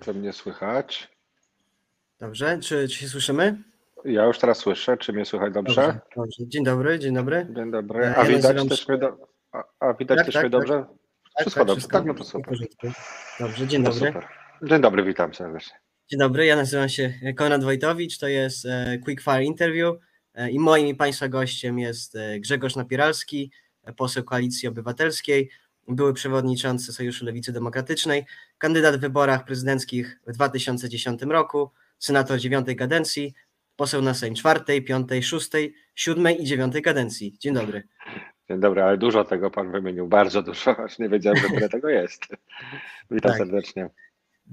Czy mnie słychać? Dobrze, czy, czy się słyszymy? Ja już teraz słyszę. Czy mnie słychać dobrze? dobrze. Dzień dobry, dzień dobry. Dzień dobry. A ja widać też się- mnie, do... a, a widać Tak, też tak, mnie tak. dobrze? Tak, Wszystko dobrze. Tak, no to super. Dobrze, dzień dobry. super. Dzień dobry, witam serdecznie. Dzień dobry, ja nazywam się Konrad Wojtowicz, to jest e, Quick Fire Interview e, i moim i Państwa gościem jest e, Grzegorz Napieralski, poseł Koalicji Obywatelskiej, były przewodniczący Sojuszu Lewicy Demokratycznej, kandydat w wyborach prezydenckich w 2010 roku, senator dziewiątej kadencji, poseł na Sejm czwartej, piątej, szóstej, siódmej i dziewiątej kadencji. Dzień dobry. Dzień dobry, ale dużo tego pan wymienił, bardzo dużo, aż nie wiedziałem, że tyle tego jest. Witam Tak. serdecznie.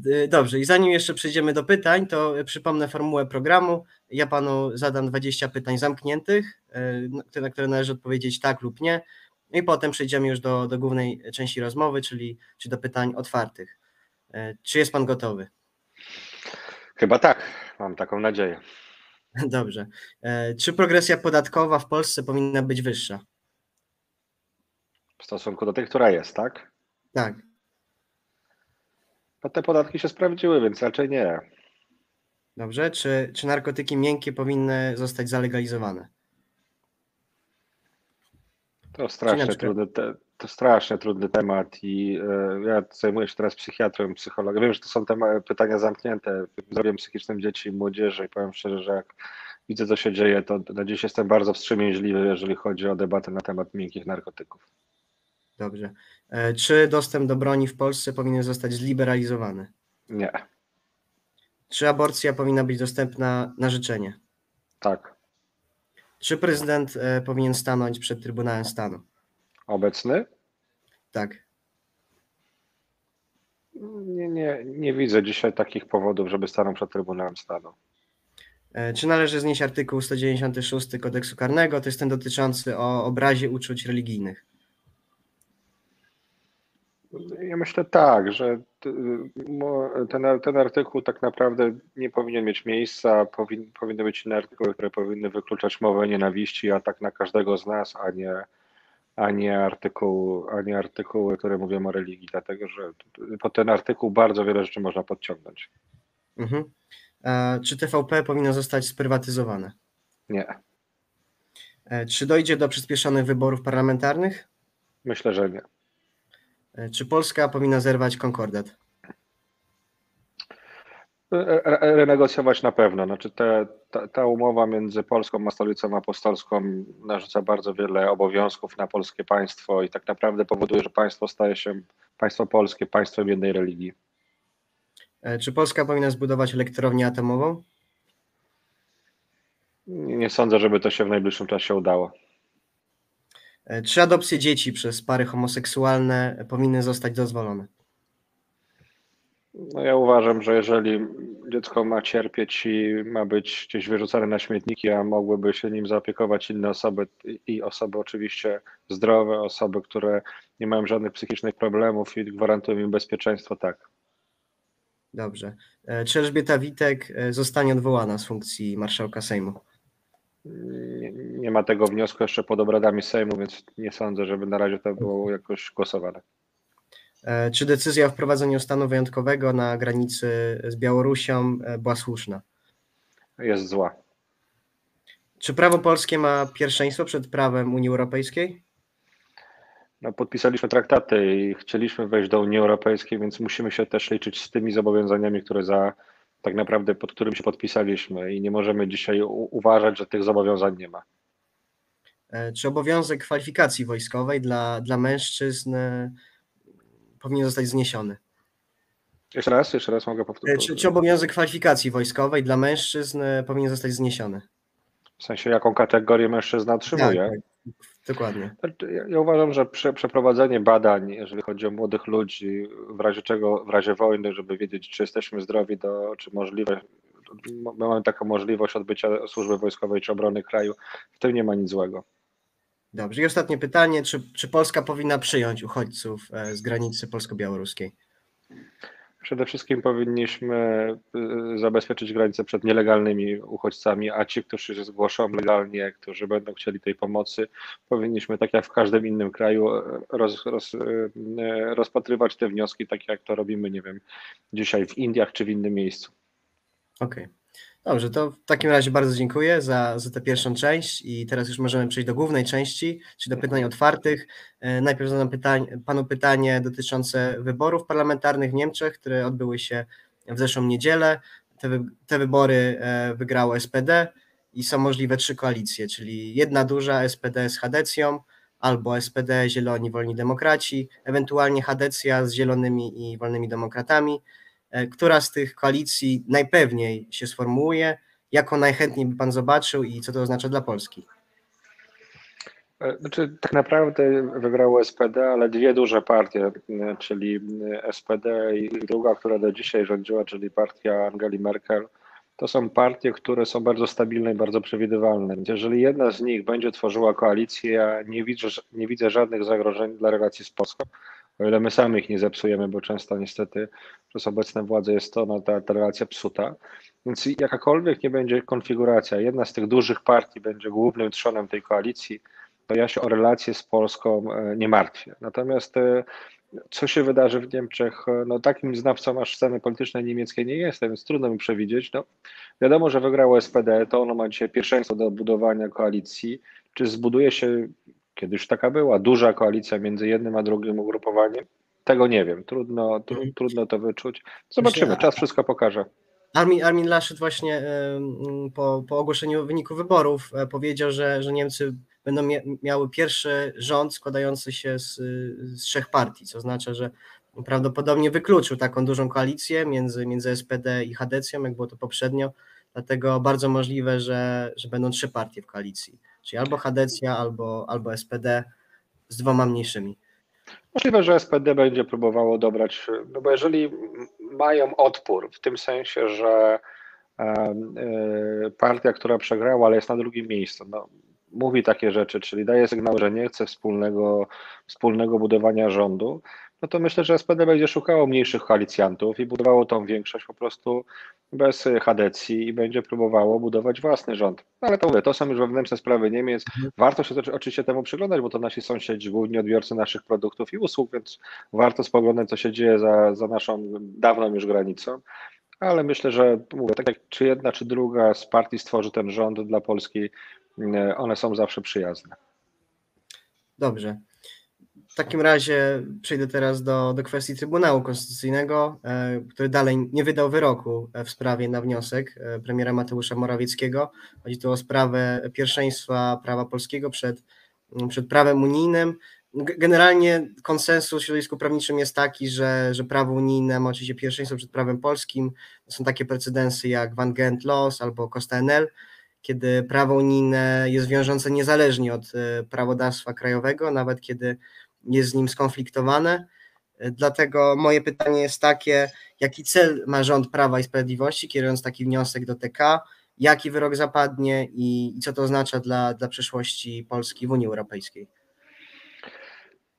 Y, Dobrze, i zanim jeszcze przejdziemy do pytań, to przypomnę formułę programu. Ja panu zadam 20 pytań zamkniętych, y, na które- na które należy odpowiedzieć tak lub nie. I potem przejdziemy już do, do głównej części rozmowy, czyli, czyli do pytań otwartych. Y, Czy jest pan gotowy? Chyba tak, mam taką nadzieję. Dobrze. Y, Czy progresja podatkowa w Polsce powinna być wyższa? W stosunku do tej, która jest, tak? Tak. No te podatki się sprawdziły, więc raczej nie. Dobrze. Czy, czy narkotyki miękkie powinny zostać zalegalizowane? To strasznie trudny, te, to strasznie trudny temat i e, ja zajmuję się teraz psychiatrą, psychologiem. Wiem, że to są tema, pytania zamknięte zdrowiem psychicznym dzieci i młodzieży i powiem szczerze, że jak widzę, co się dzieje, to na dziś jestem bardzo wstrzemięźliwy, jeżeli chodzi o debatę na temat miękkich narkotyków. Dobrze. Y, Czy dostęp do broni w Polsce powinien zostać zliberalizowany? Nie, Czy aborcja powinna być dostępna na życzenie? tak. Czy prezydent e, powinien stanąć przed Trybunałem Stanu? Obecny? Tak. Nie, nie, nie widzę dzisiaj takich powodów, żeby stanął przed Trybunałem Stanu. E, Czy należy znieść artykuł 196 kodeksu karnego? To jest ten dotyczący o obrazie uczuć religijnych. Ja myślę tak, że ten, ten artykuł tak naprawdę nie powinien mieć miejsca. Powin, powinny być inne artykuły, które powinny wykluczać mowę nienawiści, atak na każdego z nas, a nie, a nie, artykuł, a nie artykuły, które mówią o religii, dlatego że pod ten artykuł bardzo wiele rzeczy można podciągnąć. Mhm. E, Czy TVP powinno zostać sprywatyzowane? Nie, E, Czy dojdzie do przyspieszonych wyborów parlamentarnych? myślę, że nie. E, Czy Polska powinna zerwać konkordat? Re- re- Renegocjować na pewno. Znaczy te, ta, ta umowa między Polską a Stolicą Apostolską narzuca bardzo wiele obowiązków na polskie państwo i tak naprawdę powoduje, że państwo staje się, państwo polskie, państwem jednej religii. E, Czy Polska powinna zbudować elektrownię atomową? Nie sądzę, żeby to się w najbliższym czasie udało. E, Czy adopcje dzieci przez pary homoseksualne powinny zostać dozwolone? No ja uważam, że jeżeli dziecko ma cierpieć i ma być gdzieś wyrzucane na śmietniki, a mogłyby się nim zaopiekować inne osoby i osoby oczywiście zdrowe, osoby, które nie mają żadnych psychicznych problemów i gwarantują im bezpieczeństwo, tak. Dobrze. E, Czy Elżbieta Witek e, zostanie odwołana z funkcji marszałka Sejmu? Nie, ma tego wniosku jeszcze pod obradami Sejmu, więc nie sądzę, żeby na razie to było jakoś głosowane. E, Czy decyzja o wprowadzeniu stanu wyjątkowego na granicy z Białorusią e, była słuszna? Jest zła. Czy prawo polskie ma pierwszeństwo przed prawem Unii Europejskiej? No, podpisaliśmy traktaty i chcieliśmy wejść do Unii Europejskiej, więc musimy się też liczyć z tymi zobowiązaniami, które za tak naprawdę pod którym się podpisaliśmy i nie możemy dzisiaj uważać, że tych zobowiązań nie ma. E, Czy obowiązek kwalifikacji wojskowej dla, dla mężczyzn e, powinien zostać zniesiony? Jeszcze raz, jeszcze raz mogę E, powtórzyć. Czy, czy obowiązek kwalifikacji wojskowej dla mężczyzn e, powinien zostać zniesiony? W sensie, jaką kategorię mężczyzna otrzymuje. Tak, Dokładnie. Znaczy, Ja, ja uważam, że prze, przeprowadzenie badań, jeżeli chodzi o młodych ludzi, w razie czego, w razie wojny, żeby wiedzieć, czy jesteśmy zdrowi, do, czy możliwe, my mamy taką możliwość odbycia służby wojskowej czy obrony kraju, w tym nie ma nic złego. Dobrze. I ostatnie pytanie. Czy, czy Polska powinna przyjąć uchodźców e, z granicy polsko-białoruskiej? Przede wszystkim powinniśmy y, zabezpieczyć granice przed nielegalnymi uchodźcami, a ci, którzy się zgłoszą legalnie, którzy będą chcieli tej pomocy, powinniśmy, tak jak w każdym innym kraju, roz, roz, y, rozpatrywać te wnioski, tak jak to robimy, nie wiem, dzisiaj w Indiach czy w innym miejscu. Okej. Okay. Dobrze, to w takim razie bardzo dziękuję za, za tę pierwszą część i teraz już możemy przejść do głównej części, czyli do pytań otwartych. E, najpierw zadam pytań, panu pytanie dotyczące wyborów parlamentarnych w Niemczech, które odbyły się w zeszłą niedzielę. Te, te wybory e, wygrało SPD i są możliwe trzy koalicje, czyli jedna duża SPD z Hadecją, albo SPD, Zieloni, Wolni Demokraci, ewentualnie Hadecja z Zielonymi i Wolnymi Demokratami. E, która z tych koalicji najpewniej się sformułuje, jaką najchętniej by Pan zobaczył i co to oznacza dla Polski? E, znaczy, tak naprawdę wygrało SPD, ale dwie duże partie, e, czyli SPD i druga, która do dzisiaj rządziła, czyli partia Angeli Merkel, to są partie, które są bardzo stabilne i bardzo przewidywalne. Jeżeli jedna z nich będzie tworzyła koalicję, ja nie widzę, nie widzę żadnych zagrożeń dla relacji z Polską o ile my sami ich nie zepsujemy, bo często niestety przez obecne władze jest to no, ta, ta relacja psuta. Więc jakakolwiek nie będzie konfiguracja, jedna z tych dużych partii będzie głównym trzonem tej koalicji, to ja się o relacje z Polską e, nie martwię. Natomiast e, co się wydarzy w Niemczech, e, no takim znawcą aż sceny politycznej niemieckiej nie jestem, więc trudno mi przewidzieć. No, wiadomo, że wygrało SPD, to ono ma dzisiaj pierwszeństwo do budowania koalicji. Czy zbuduje się Kiedyś taka była duża koalicja między jednym a drugim ugrupowaniem. Tego nie wiem, trudno, tr mhm. trudno to wyczuć. Zobaczymy, czas wszystko pokaże. Armin, Armin Laschet właśnie po, po ogłoszeniu wyniku wyborów e, powiedział, że, że Niemcy będą miały pierwszy rząd składający się z, z trzech partii, co oznacza, że prawdopodobnie wykluczył taką dużą koalicję między, między SPD i Hadecją, jak było to poprzednio, dlatego bardzo możliwe, że, że będą trzy partie w koalicji czyli albo Hadecja, albo, albo SPD z dwoma mniejszymi. Możliwe, że SPD będzie próbowało dobrać, no bo jeżeli mają odpór, w tym sensie, że e, partia, która przegrała, ale jest na drugim miejscu, no, mówi takie rzeczy, czyli daje sygnał, że nie chce wspólnego, wspólnego budowania rządu, no to myślę, że SPD będzie szukało mniejszych koalicjantów i budowało tą większość po prostu bez chadecji i będzie próbowało budować własny rząd. No ale to mówię, to są już wewnętrzne sprawy Niemiec. Mhm. Warto się oczywiście temu przyglądać, bo to nasi sąsiedzi, głównie odbiorcy naszych produktów i usług, więc warto spoglądać, co się dzieje za, za naszą dawną już granicą. Ale myślę, że mówię, tak jak czy jedna, czy druga z partii stworzy ten rząd dla Polski, one są zawsze przyjazne. Dobrze. Takim razie przejdę teraz do, do kwestii Trybunału Konstytucyjnego, e, który dalej nie wydał wyroku w sprawie na wniosek e, premiera Mateusza Morawieckiego. Chodzi tu o sprawę pierwszeństwa prawa polskiego przed, przed prawem unijnym. Generalnie konsensus w środowisku prawniczym jest taki, że, że prawo unijne ma oczywiście pierwszeństwo przed prawem polskim. Są takie precedensy jak Van Gent Laws albo Costa NL kiedy prawo unijne jest wiążące niezależnie od e, prawodawstwa krajowego, nawet kiedy jest z nim skonfliktowane. E, dlatego moje pytanie jest takie, jaki cel ma rząd Prawa i Sprawiedliwości, kierując taki wniosek do TK, jaki wyrok zapadnie i, i co to oznacza dla, dla przyszłości Polski w Unii Europejskiej?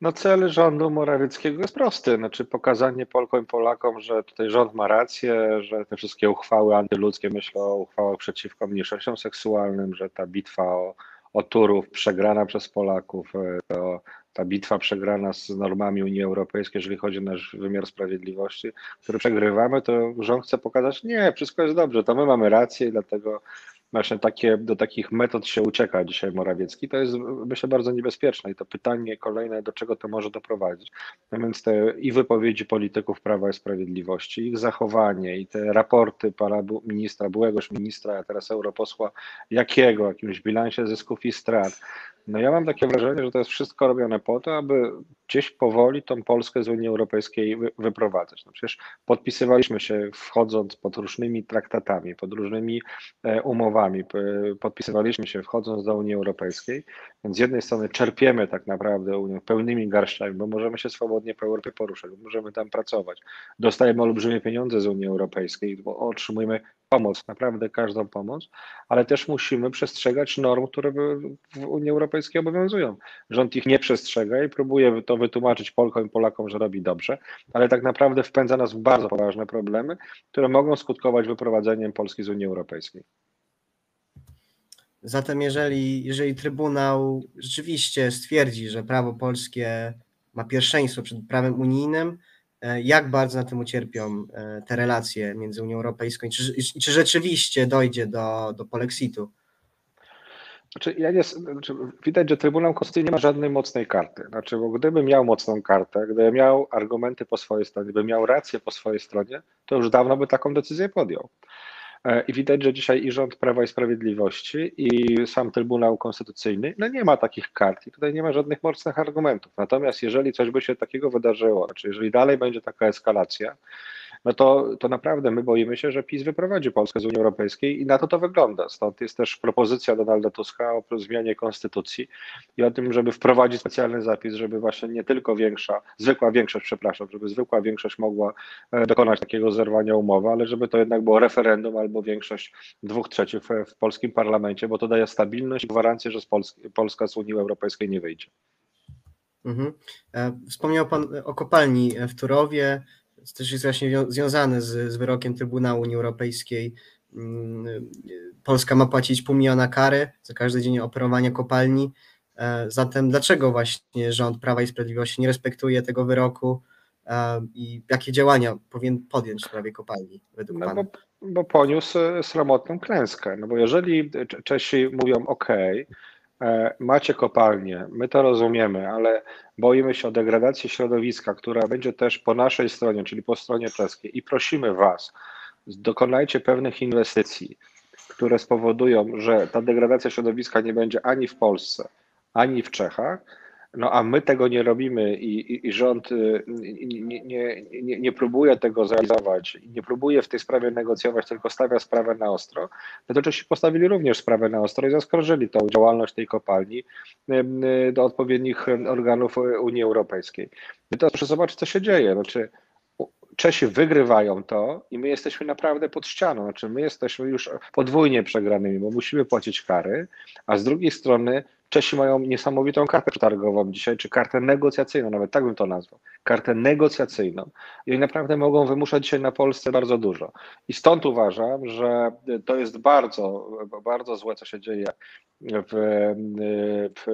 No cel rządu Morawieckiego jest prosty, znaczy pokazanie Polkom i Polakom, że tutaj rząd ma rację, że te wszystkie uchwały antyludzkie, myślę o uchwałach przeciwko mniejszościom seksualnym, że ta bitwa o, o Turów przegrana przez Polaków, e, to ta bitwa przegrana z normami Unii Europejskiej, jeżeli chodzi o nasz wymiar sprawiedliwości, który przegrywamy, to rząd chce pokazać, nie, wszystko jest dobrze, to my mamy rację i dlatego właśnie takie, do takich metod się ucieka dzisiaj Morawiecki, to jest myślę bardzo niebezpieczne i to pytanie kolejne, do czego to może doprowadzić. No więc te i wypowiedzi polityków Prawa i Sprawiedliwości, ich zachowanie i te raporty pana ministra, byłego ministra, a teraz europosła Jakiego, jakimś bilansie zysków i strat, no ja mam takie wrażenie, że to jest wszystko robione po to, aby gdzieś powoli tą Polskę z Unii Europejskiej wyprowadzać. No przecież podpisywaliśmy się wchodząc pod różnymi traktatami, pod różnymi e, umowami, podpisywaliśmy się wchodząc do Unii Europejskiej Więc z jednej strony czerpiemy tak naprawdę Unię pełnymi garściami, bo możemy się swobodnie po Europie poruszać, możemy tam pracować. Dostajemy olbrzymie pieniądze z Unii Europejskiej, bo otrzymujemy pomoc, naprawdę każdą pomoc, ale też musimy przestrzegać norm, które w Unii Europejskiej obowiązują. Rząd ich nie przestrzega i próbuje to wytłumaczyć Polkom i Polakom, że robi dobrze, ale tak naprawdę wpędza nas w bardzo poważne problemy, które mogą skutkować wyprowadzeniem Polski z Unii Europejskiej. Zatem jeżeli, jeżeli Trybunał rzeczywiście stwierdzi, że prawo polskie ma pierwszeństwo przed prawem unijnym, e, jak bardzo na tym ucierpią e, te relacje między Unią Europejską i czy, czy rzeczywiście dojdzie do, do polexitu? Znaczy, ja nie, znaczy, widać, że Trybunał Konstytucyjny nie ma żadnej mocnej karty. Znaczy, bo gdyby miał mocną kartę, gdyby miał argumenty po swojej stronie, gdyby miał rację po swojej stronie, to już dawno by taką decyzję podjął. E, I widać, że dzisiaj i rząd Prawa i Sprawiedliwości, i sam Trybunał Konstytucyjny, no nie ma takich kart i tutaj nie ma żadnych mocnych argumentów. Natomiast jeżeli coś by się takiego wydarzyło, znaczy jeżeli dalej będzie taka eskalacja, no to, to naprawdę my boimy się, że PiS wyprowadzi Polskę z Unii Europejskiej i na to to wygląda. Stąd jest też propozycja Donalda Tuska o zmianie konstytucji i o tym, żeby wprowadzić specjalny zapis, żeby właśnie nie tylko większa, zwykła większość, przepraszam, żeby zwykła większość mogła e, dokonać takiego zerwania umowy, ale żeby to jednak było referendum albo większość dwóch trzecich w, polskim parlamencie, bo to daje stabilność i gwarancję, że z Polski, Polska z Unii Europejskiej nie wyjdzie. Mhm. E, wspomniał Pan o kopalni w Turowie też jest właśnie związane z, z wyrokiem Trybunału Unii Europejskiej. Mm, Polska ma płacić pół miliona kary za każdy dzień operowania kopalni. E, zatem dlaczego właśnie rząd Prawa i Sprawiedliwości nie respektuje tego wyroku e, i jakie działania powinien podjąć w sprawie kopalni według no Pana? Bo, bo poniósł sromotną klęskę. No bo jeżeli Czesi mówią OK, macie kopalnię, my to rozumiemy, ale boimy się o degradację środowiska, która będzie też po naszej stronie, czyli po stronie czeskiej. I prosimy Was, dokonajcie pewnych inwestycji, które spowodują, że ta degradacja środowiska nie będzie ani w Polsce, ani w Czechach, no a my tego nie robimy i, i, i rząd y, nie, nie, nie, nie, próbuje tego zrealizować, nie próbuje w tej sprawie negocjować, tylko stawia sprawę na ostro, no to postawili również sprawę na ostro i zaskarżyli tą działalność tej kopalni y, do odpowiednich organów Unii Europejskiej. I teraz proszę zobaczyć, co się dzieje. Znaczy, Czesi wygrywają to i my jesteśmy naprawdę pod ścianą. Znaczy, my jesteśmy już podwójnie przegranymi, bo musimy płacić kary, a z drugiej strony Czesi mają niesamowitą kartę przetargową dzisiaj, czy kartę negocjacyjną, nawet tak bym to nazwał, kartę negocjacyjną. I oni naprawdę mogą wymuszać dzisiaj na Polsce bardzo dużo. I stąd uważam, że to jest bardzo, bardzo złe, co się dzieje w, w,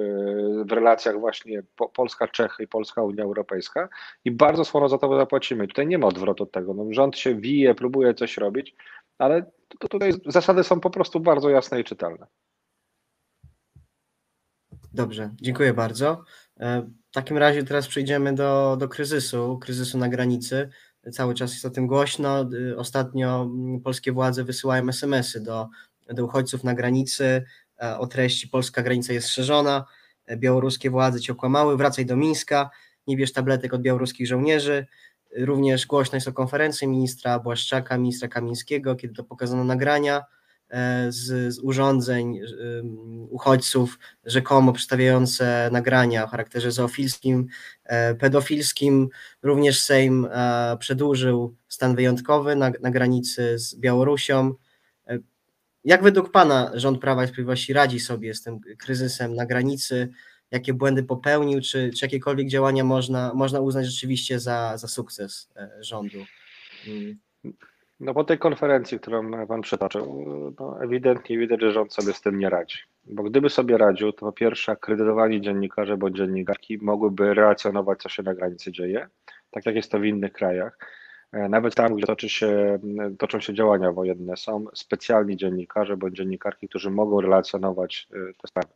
w relacjach właśnie Polska-Czechy i Polska-Unia Europejska i bardzo sporo za to zapłacimy. Tutaj nie ma odwrotu od tego. No, rząd się wije, próbuje coś robić, ale tutaj zasady są po prostu bardzo jasne i czytelne. Dobrze, dziękuję bardzo. E, w takim razie teraz przejdziemy do, do kryzysu, kryzysu na granicy. Cały czas jest o tym głośno. E, ostatnio mm, polskie władze wysyłają SMS-y do, do uchodźców na granicy e, o treści polska granica jest szerzona, białoruskie władze cię okłamały, wracaj do Mińska, nie bierz tabletek od białoruskich żołnierzy. Również głośno jest o konferencji ministra Błaszczaka, ministra Kamińskiego, kiedy to pokazano nagrania z, z, urządzeń uchodźców, rzekomo przedstawiające nagrania o charakterze zoofilskim, e, pedofilskim. Również Sejm e, przedłużył stan wyjątkowy na, na granicy z Białorusią. Jak według Pana rząd Prawa i Sprawiedliwości radzi sobie z tym kryzysem na granicy? Jakie błędy popełnił? Czy, czy jakiekolwiek działania można, można uznać rzeczywiście za, za sukces rządu? No po tej konferencji, którą Pan przytoczył, no ewidentnie widać, że rząd sobie z tym nie radzi. Bo gdyby sobie radził, to po pierwsze akredytowani dziennikarze bądź dziennikarki mogłyby relacjonować, co się na granicy dzieje, tak jak jest to w innych krajach. E, nawet tam, gdzie toczy się, toczą się działania wojenne, są specjalni dziennikarze bądź dziennikarki, którzy mogą relacjonować e, te sprawy.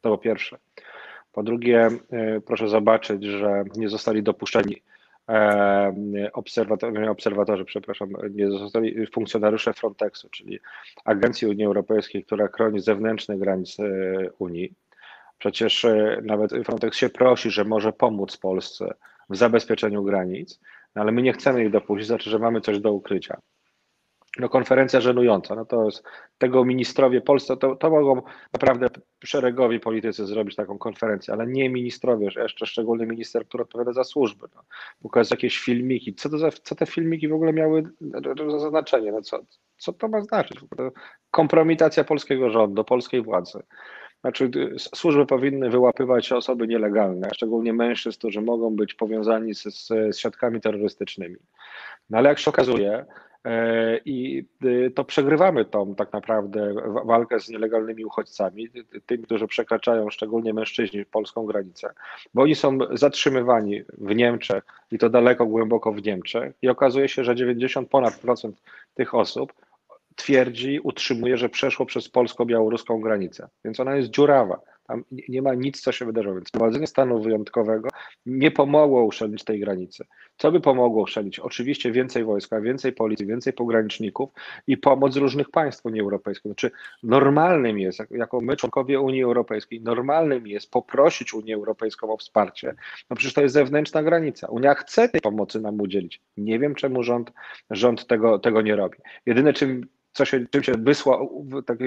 To po pierwsze. Po drugie, e, proszę zobaczyć, że nie zostali dopuszczeni obserwatorzy, obserwatorzy, przepraszam, nie zostali funkcjonariusze Frontexu, czyli Agencji Unii Europejskiej, która chroni zewnętrzne granice Unii. Przecież e, nawet Frontex się prosi, że może pomóc Polsce w zabezpieczeniu granic, no ale my nie chcemy ich dopuścić, znaczy, że mamy coś do ukrycia. No konferencja żenująca. No to jest, tego ministrowie polscy, to, to mogą naprawdę szeregowi politycy zrobić taką konferencję, ale nie ministrowie, jeszcze szczególny minister, który odpowiada za służby. No. Pokazać jakieś filmiki. Co, to za, co te filmiki w ogóle miały za znaczenie? No co, co to ma znaczyć? Kompromitacja polskiego rządu, polskiej władzy. Znaczy, służby powinny wyłapywać osoby nielegalne, szczególnie mężczyzn, którzy mogą być powiązani z, z, siatkami terrorystycznymi. No ale jak się okazuje, i y, to przegrywamy tą tak naprawdę walkę z nielegalnymi uchodźcami, tymi, którzy przekraczają, szczególnie mężczyźni, polską granicę, bo oni są zatrzymywani w Niemczech i to daleko, głęboko w Niemczech. I okazuje się, że 90 ponad procent tych osób twierdzi, utrzymuje, że przeszło przez polsko-białoruską granicę, więc ona jest dziurawa. Tam nie ma nic, co się wydarzyło. Więc wprowadzenie stanu wyjątkowego nie pomogło uszczelnić tej granicy. Co by pomogło uszczelnić? Oczywiście więcej wojska, więcej policji, więcej pograniczników i pomoc z różnych państw Unii Europejskiej. Znaczy, normalnym jest, jako my, członkowie Unii Europejskiej, normalnym jest poprosić Unię Europejską o wsparcie. No przecież to jest zewnętrzna granica. Unia chce tej pomocy nam udzielić. Nie wiem, czemu rząd, rząd tego, tego nie robi. Jedyne, czym co się, czym się wysła, tak,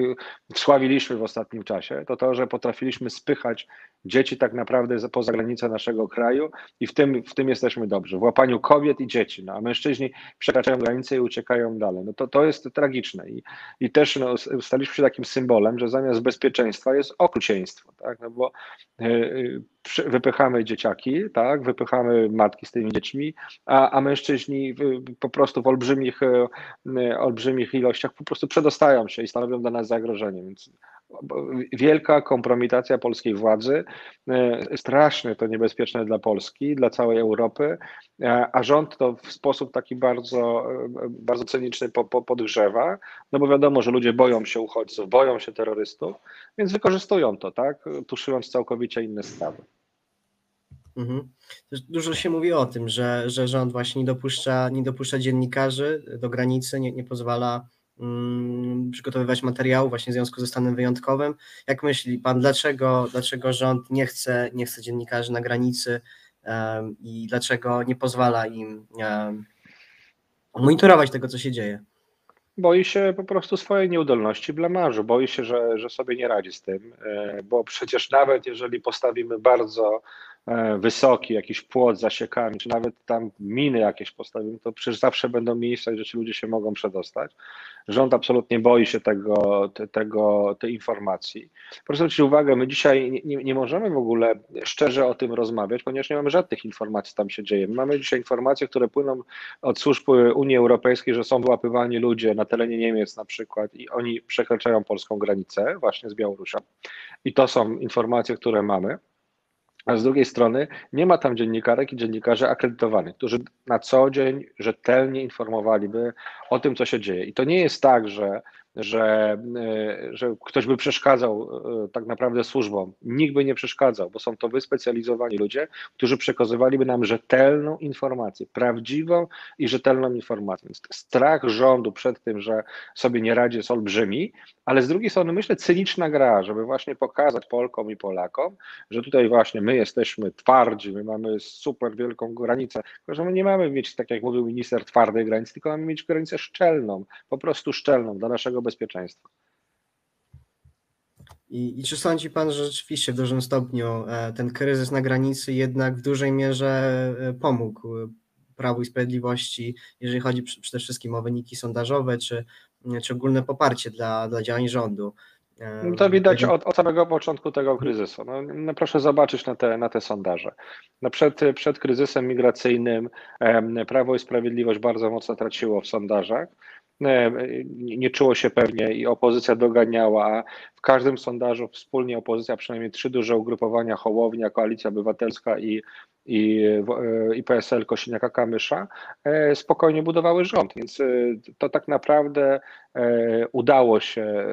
wsławiliśmy w ostatnim czasie, to to, że potrafiliśmy spychać dzieci tak naprawdę poza granicę naszego kraju i w tym, w tym jesteśmy dobrzy, w łapaniu kobiet i dzieci, no, a mężczyźni przekraczają granicę i uciekają dalej. No to, to jest tragiczne i, i też no, staliśmy się takim symbolem, że zamiast bezpieczeństwa jest okrucieństwo, tak, no bo yy, wypychamy dzieciaki, tak, wypychamy matki z tymi dziećmi, a, a mężczyźni po prostu w olbrzymich, e, olbrzymich ilościach po prostu przedostają się i stanowią dla nas zagrożenie. Więc wielka kompromitacja polskiej władzy, e, strasznie to niebezpieczne dla Polski, dla całej Europy, e, a rząd to w sposób taki bardzo, bardzo cyniczny podgrzewa, no bo wiadomo, że ludzie boją się uchodźców, boją się terrorystów, więc wykorzystują to, tak, tuszując całkowicie inne sprawy. Mhm. Dużo się mówi o tym, że, że rząd właśnie nie dopuszcza, nie dopuszcza dziennikarzy do granicy, nie, nie pozwala przygotowywać materiału właśnie w związku ze stanem wyjątkowym. Jak myśli Pan, dlaczego, dlaczego rząd nie chce, nie chce dziennikarzy na granicy um, i dlaczego nie pozwala im um, monitorować tego, co się dzieje? Boi się po prostu swojej nieudolności, blamarzu. Boi się, że, że sobie nie radzi z tym, e, bo przecież nawet jeżeli postawimy bardzo wysoki, jakiś płot zasiekami, czy nawet tam miny jakieś postawimy, to przecież zawsze będą miejsca, gdzie ci ludzie się mogą przedostać. Rząd absolutnie boi się tego, te, tego, tej informacji. Proszę zwrócić uwagę, my dzisiaj nie, nie możemy w ogóle szczerze o tym rozmawiać, ponieważ nie mamy żadnych informacji, co tam się dzieje. My mamy dzisiaj informacje, które płyną od służb Unii Europejskiej, że są wyłapywani ludzie na terenie Niemiec na przykład i oni przekraczają polską granicę właśnie z Białorusią. I to są informacje, które mamy. A z drugiej strony nie ma tam dziennikarek i dziennikarzy akredytowanych, którzy na co dzień rzetelnie informowaliby o tym, co się dzieje. I to nie jest tak, że że, e, że ktoś by przeszkadzał e, tak naprawdę służbom. Nikt by nie przeszkadzał, bo są to wyspecjalizowani ludzie, którzy przekazywaliby nam rzetelną informację, prawdziwą i rzetelną informację. Strach rządu przed tym, że sobie nie radzi jest olbrzymi, ale z drugiej strony myślę cyniczna gra, żeby właśnie pokazać Polkom i Polakom, że tutaj właśnie my jesteśmy twardzi, my mamy super wielką granicę, tylko że my nie mamy mieć, tak jak mówił minister, twardej granicy, tylko mamy mieć granicę szczelną, po prostu szczelną dla naszego bezpieczeństwa. I, I, czy sądzi Pan, że rzeczywiście w dużym stopniu e, ten kryzys na granicy jednak w dużej mierze e, pomógł Prawu i Sprawiedliwości, jeżeli chodzi przede wszystkim o wyniki sondażowe, czy, czy ogólne poparcie dla, dla działań rządu? E, no to widać od, od, samego początku tego kryzysu. No, no, proszę zobaczyć na te, na te sondaże. No przed, przed kryzysem migracyjnym Prawo i Sprawiedliwość bardzo mocno traciło w sondażach nie czuło się pewnie i opozycja doganiała. W każdym sondażu wspólnie opozycja, przynajmniej trzy duże ugrupowania, Hołownia, Koalicja Obywatelska i, i, e, i PSL Kosiniaka-Kamysza, e, spokojnie budowały rząd. Więc e, to tak naprawdę udało się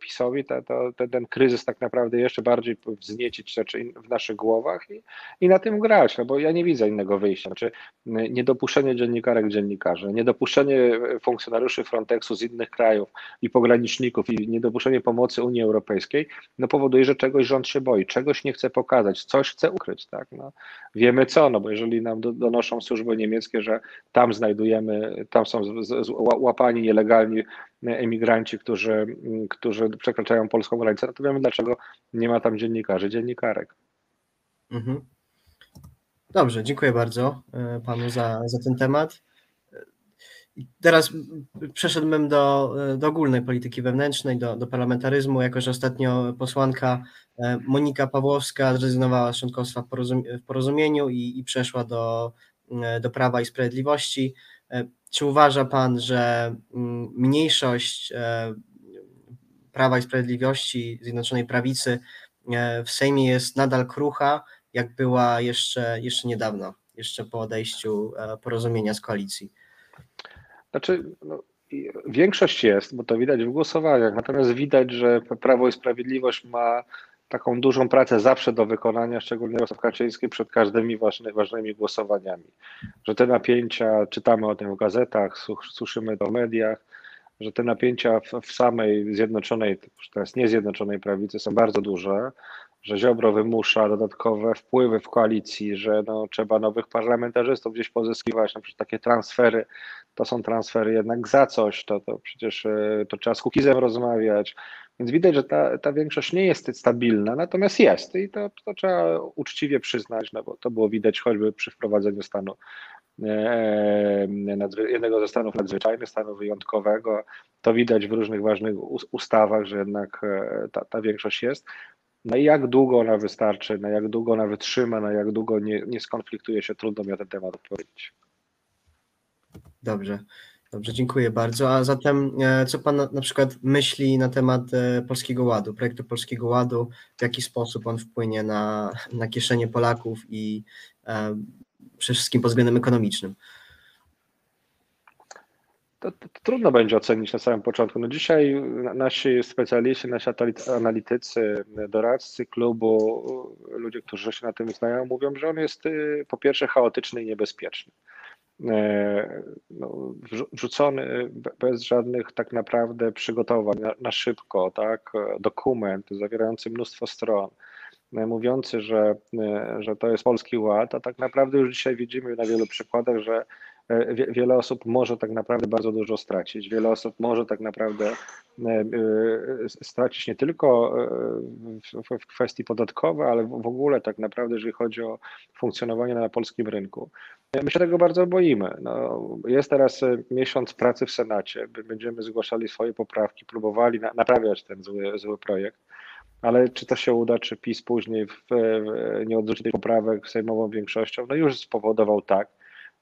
PiSowi to, ten kryzys tak naprawdę jeszcze bardziej wzniecić rzeczy w naszych głowach i, i na tym grać, no bo ja nie widzę innego wyjścia. Znaczy, niedopuszczenie dziennikarek dziennikarzy, niedopuszczenie funkcjonariuszy Frontexu z innych krajów i pograniczników i niedopuszczenie pomocy Unii Europejskiej, no powoduje, że czegoś rząd się boi, czegoś nie chce pokazać, coś chce ukryć. Tak? No, wiemy co, no bo jeżeli nam do, donoszą służby niemieckie, że tam znajdujemy, tam są łapani nielegalni emigranci, którzy, którzy przekraczają polską granicę, no to wiemy dlaczego nie ma tam dziennikarzy, dziennikarek. Mhm. Dobrze, dziękuję bardzo e, panu za, za ten temat. Teraz przeszedłbym do, do ogólnej polityki wewnętrznej, do, do parlamentaryzmu, jako że ostatnio posłanka e, Monika Pawłowska zrezygnowała z członkostwa w, porozumieniu i, i przeszła do, e, do Prawa i Sprawiedliwości. Czy uważa Pan, że mm, mniejszość Prawa i Sprawiedliwości, Zjednoczonej Prawicy w Sejmie jest nadal krucha, jak była jeszcze, jeszcze niedawno, jeszcze po odejściu e, porozumienia z koalicji? Znaczy, no, większość jest, bo to widać w głosowaniach, natomiast widać, że Prawo i Sprawiedliwość ma taką dużą pracę zawsze do wykonania, szczególnie Jarosław Kaczyński przed każdymi ważny, ważnymi głosowaniami. Że te napięcia, czytamy o tym w gazetach, słyszymy to w mediach, że te napięcia w, w samej zjednoczonej, teraz nie zjednoczonej prawicy są bardzo duże, że Ziobro wymusza dodatkowe wpływy w koalicji, że no, trzeba nowych parlamentarzystów gdzieś pozyskiwać, na przykład takie transfery, to są transfery jednak za coś, to, to przecież e, to trzeba z Kukizem rozmawiać, więc widać, że ta, ta większość nie jest stabilna, natomiast jest i to, to trzeba uczciwie przyznać, no bo to było widać choćby przy wprowadzeniu stanu e, jednego ze stanów nadzwyczajnych, stanu wyjątkowego. To widać w różnych ważnych ustawach, że jednak e, ta, ta większość jest na jak długo ona wystarczy, na jak długo ona wytrzyma, na jak długo nie, nie skonfliktuje się, trudno mi na ten temat odpowiedzieć. Dobrze, dobrze, dziękuję bardzo. A zatem e, co Pan na, przykład myśli na temat e, Polskiego Ładu, projektu Polskiego Ładu, w jaki sposób on wpłynie na, na kieszenie Polaków i e, przede wszystkim pod względem ekonomicznym? To, to, to, trudno będzie ocenić na samym początku. No dzisiaj nasi specjaliści, nasi analitycy, doradcy klubu, ludzie, którzy się na tym znają, mówią, że on jest y, po pierwsze chaotyczny i niebezpieczny. E, no, wrzucony bez żadnych tak naprawdę przygotowań, na, na szybko, tak, dokument zawierający mnóstwo stron, e, mówiący, że, e, że to jest polski ład, a tak naprawdę już dzisiaj widzimy na wielu przykładach, że wiele osób może tak naprawdę bardzo dużo stracić. Wiele osób może tak naprawdę e, e, stracić nie tylko w kwestii podatkowej, ale w ogóle tak naprawdę, jeżeli chodzi o funkcjonowanie na polskim rynku. My się tego bardzo boimy. No, jest teraz miesiąc pracy w Senacie. Będziemy zgłaszali swoje poprawki, próbowali naprawiać ten zły, zły projekt. Ale czy to się uda, czy PiS później w, w, nie poprawek sejmową większością? No już spowodował tak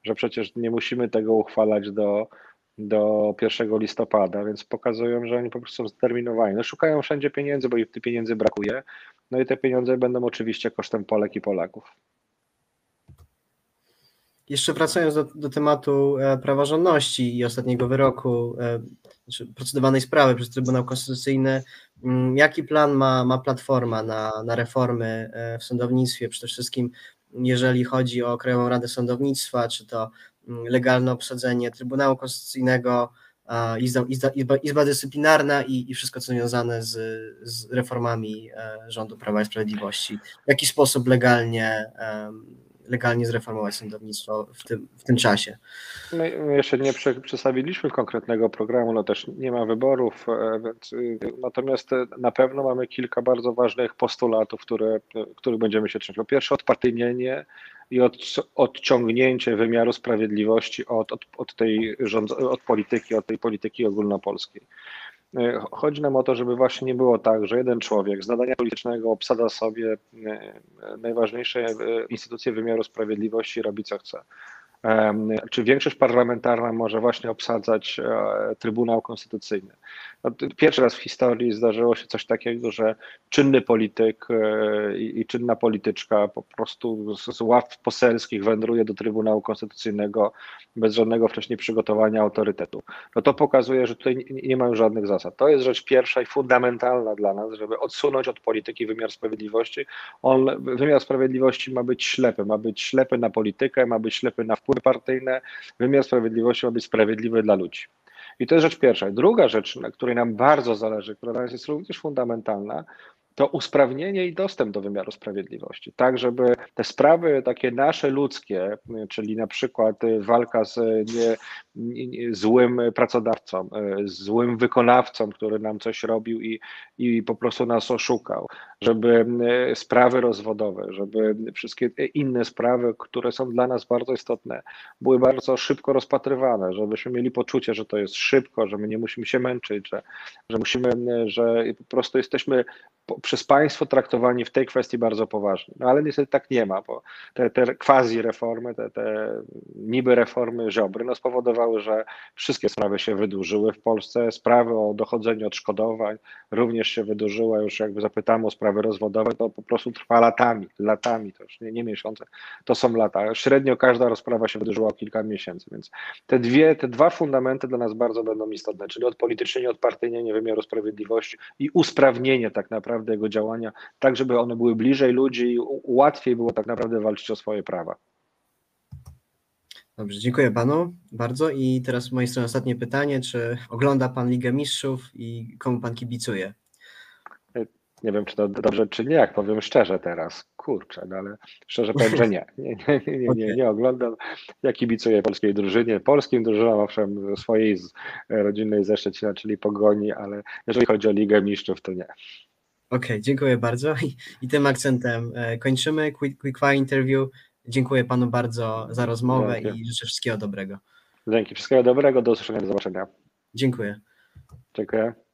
że przecież nie musimy tego uchwalać do, do 1 listopada, więc pokazują, że oni po prostu są zdeterminowani. No, szukają wszędzie pieniędzy, bo ich tych pieniędzy brakuje. No i te pieniądze będą oczywiście kosztem Polek i Polaków. Jeszcze wracając do, do tematu e, praworządności i ostatniego wyroku, e, znaczy procedowanej sprawy przez Trybunał Konstytucyjny, mm, jaki plan ma, ma Platforma na, na reformy e, w sądownictwie, przede wszystkim jeżeli chodzi o Krajową Radę Sądownictwa, czy to mm, legalne obsadzenie Trybunału Konstytucyjnego, Izba, Izba, Izba Dyscyplinarna i, i, wszystko, co związane z, z reformami e, rządu Prawa i Sprawiedliwości. W jaki sposób legalnie legalnie zreformować sądownictwo w tym, w tym czasie. My jeszcze nie przedstawiliśmy konkretnego programu, no też nie ma wyborów, e, więc, y, natomiast e, na pewno mamy kilka bardzo ważnych postulatów, które, których będziemy się trzymać. Po pierwsze odpartyjnienie i od, odciągnięcie wymiaru sprawiedliwości od, od, od tej rząd, od polityki, od tej polityki ogólnopolskiej. E, chodzi nam o to, żeby właśnie nie było tak, że jeden człowiek z nadania politycznego obsada sobie e, najważniejsze e, instytucje wymiaru sprawiedliwości i robi co chce. Czy większość parlamentarna może właśnie obsadzać Trybunał Konstytucyjny? No, pierwszy raz w historii zdarzyło się coś takiego, że czynny polityk i, czynna polityczka po prostu z ław poselskich wędruje do Trybunału Konstytucyjnego bez żadnego wcześniej przygotowania autorytetu. No to pokazuje, że tutaj nie ma żadnych zasad. To jest rzecz pierwsza i fundamentalna dla nas, żeby odsunąć od polityki wymiar sprawiedliwości. On, wymiar sprawiedliwości ma być ślepy, ma być ślepy na politykę, ma być ślepy na wpływy partyjne. Wymiar sprawiedliwości ma być sprawiedliwy dla ludzi. I to jest rzecz pierwsza. Druga rzecz, na której nam bardzo zależy, która jest również fundamentalna, to usprawnienie i dostęp do wymiaru sprawiedliwości, tak żeby te sprawy takie nasze ludzkie, czyli na przykład walka z nie, nie, złym pracodawcą, złym wykonawcą, który nam coś robił i, i po prostu nas oszukał, żeby sprawy rozwodowe, żeby wszystkie inne sprawy, które są dla nas bardzo istotne, były bardzo szybko rozpatrywane, żebyśmy mieli poczucie, że to jest szybko, że my nie musimy się męczyć, że, że musimy, że po prostu jesteśmy przez państwo traktowani w tej kwestii bardzo poważnie. No ale niestety tak nie ma, bo te, te quasi reformy, te, te niby reformy Ziobry no spowodowały, że wszystkie sprawy się wydłużyły w Polsce. Sprawy o dochodzeniu odszkodowań również się wydłużyły. Już jakby zapytamy o sprawy rozwodowe, to po prostu trwa latami, latami, to już nie, nie miesiące, to są lata. Średnio każda rozprawa się wydłużyła o kilka miesięcy, więc te dwie, te dwa fundamenty dla nas bardzo będą istotne, czyli odpolitycznienie, odpartyjnienie wymiaru sprawiedliwości i usprawnienie tak naprawdę działania, tak żeby one były bliżej ludzi i łatwiej było tak naprawdę walczyć o swoje prawa. Dobrze, dziękuję panu bardzo. I teraz z mojej strony ostatnie pytanie. Czy ogląda pan Ligę Mistrzów i komu pan kibicuje? Nie wiem, czy to dobrze, czy nie, jak powiem szczerze teraz. Kurczę, no ale szczerze powiem, że nie. Nie, nie, nie, nie, nie, oglądam. Ja kibicuję polskiej drużynie. Polskim drużynom, owszem, swojej rodzinnej ze Szczecina, czyli Pogoni, ale jeżeli chodzi o Ligę Mistrzów, to nie. Okej, okay, dziękuję bardzo. I, I, tym akcentem e, kończymy Quick, quick Fire Interview. Dziękuję panu bardzo za rozmowę Dzięki. i życzę wszystkiego dobrego. Dzięki, wszystkiego dobrego, do usłyszenia, do zobaczenia. Dziękuję. Dziękuję.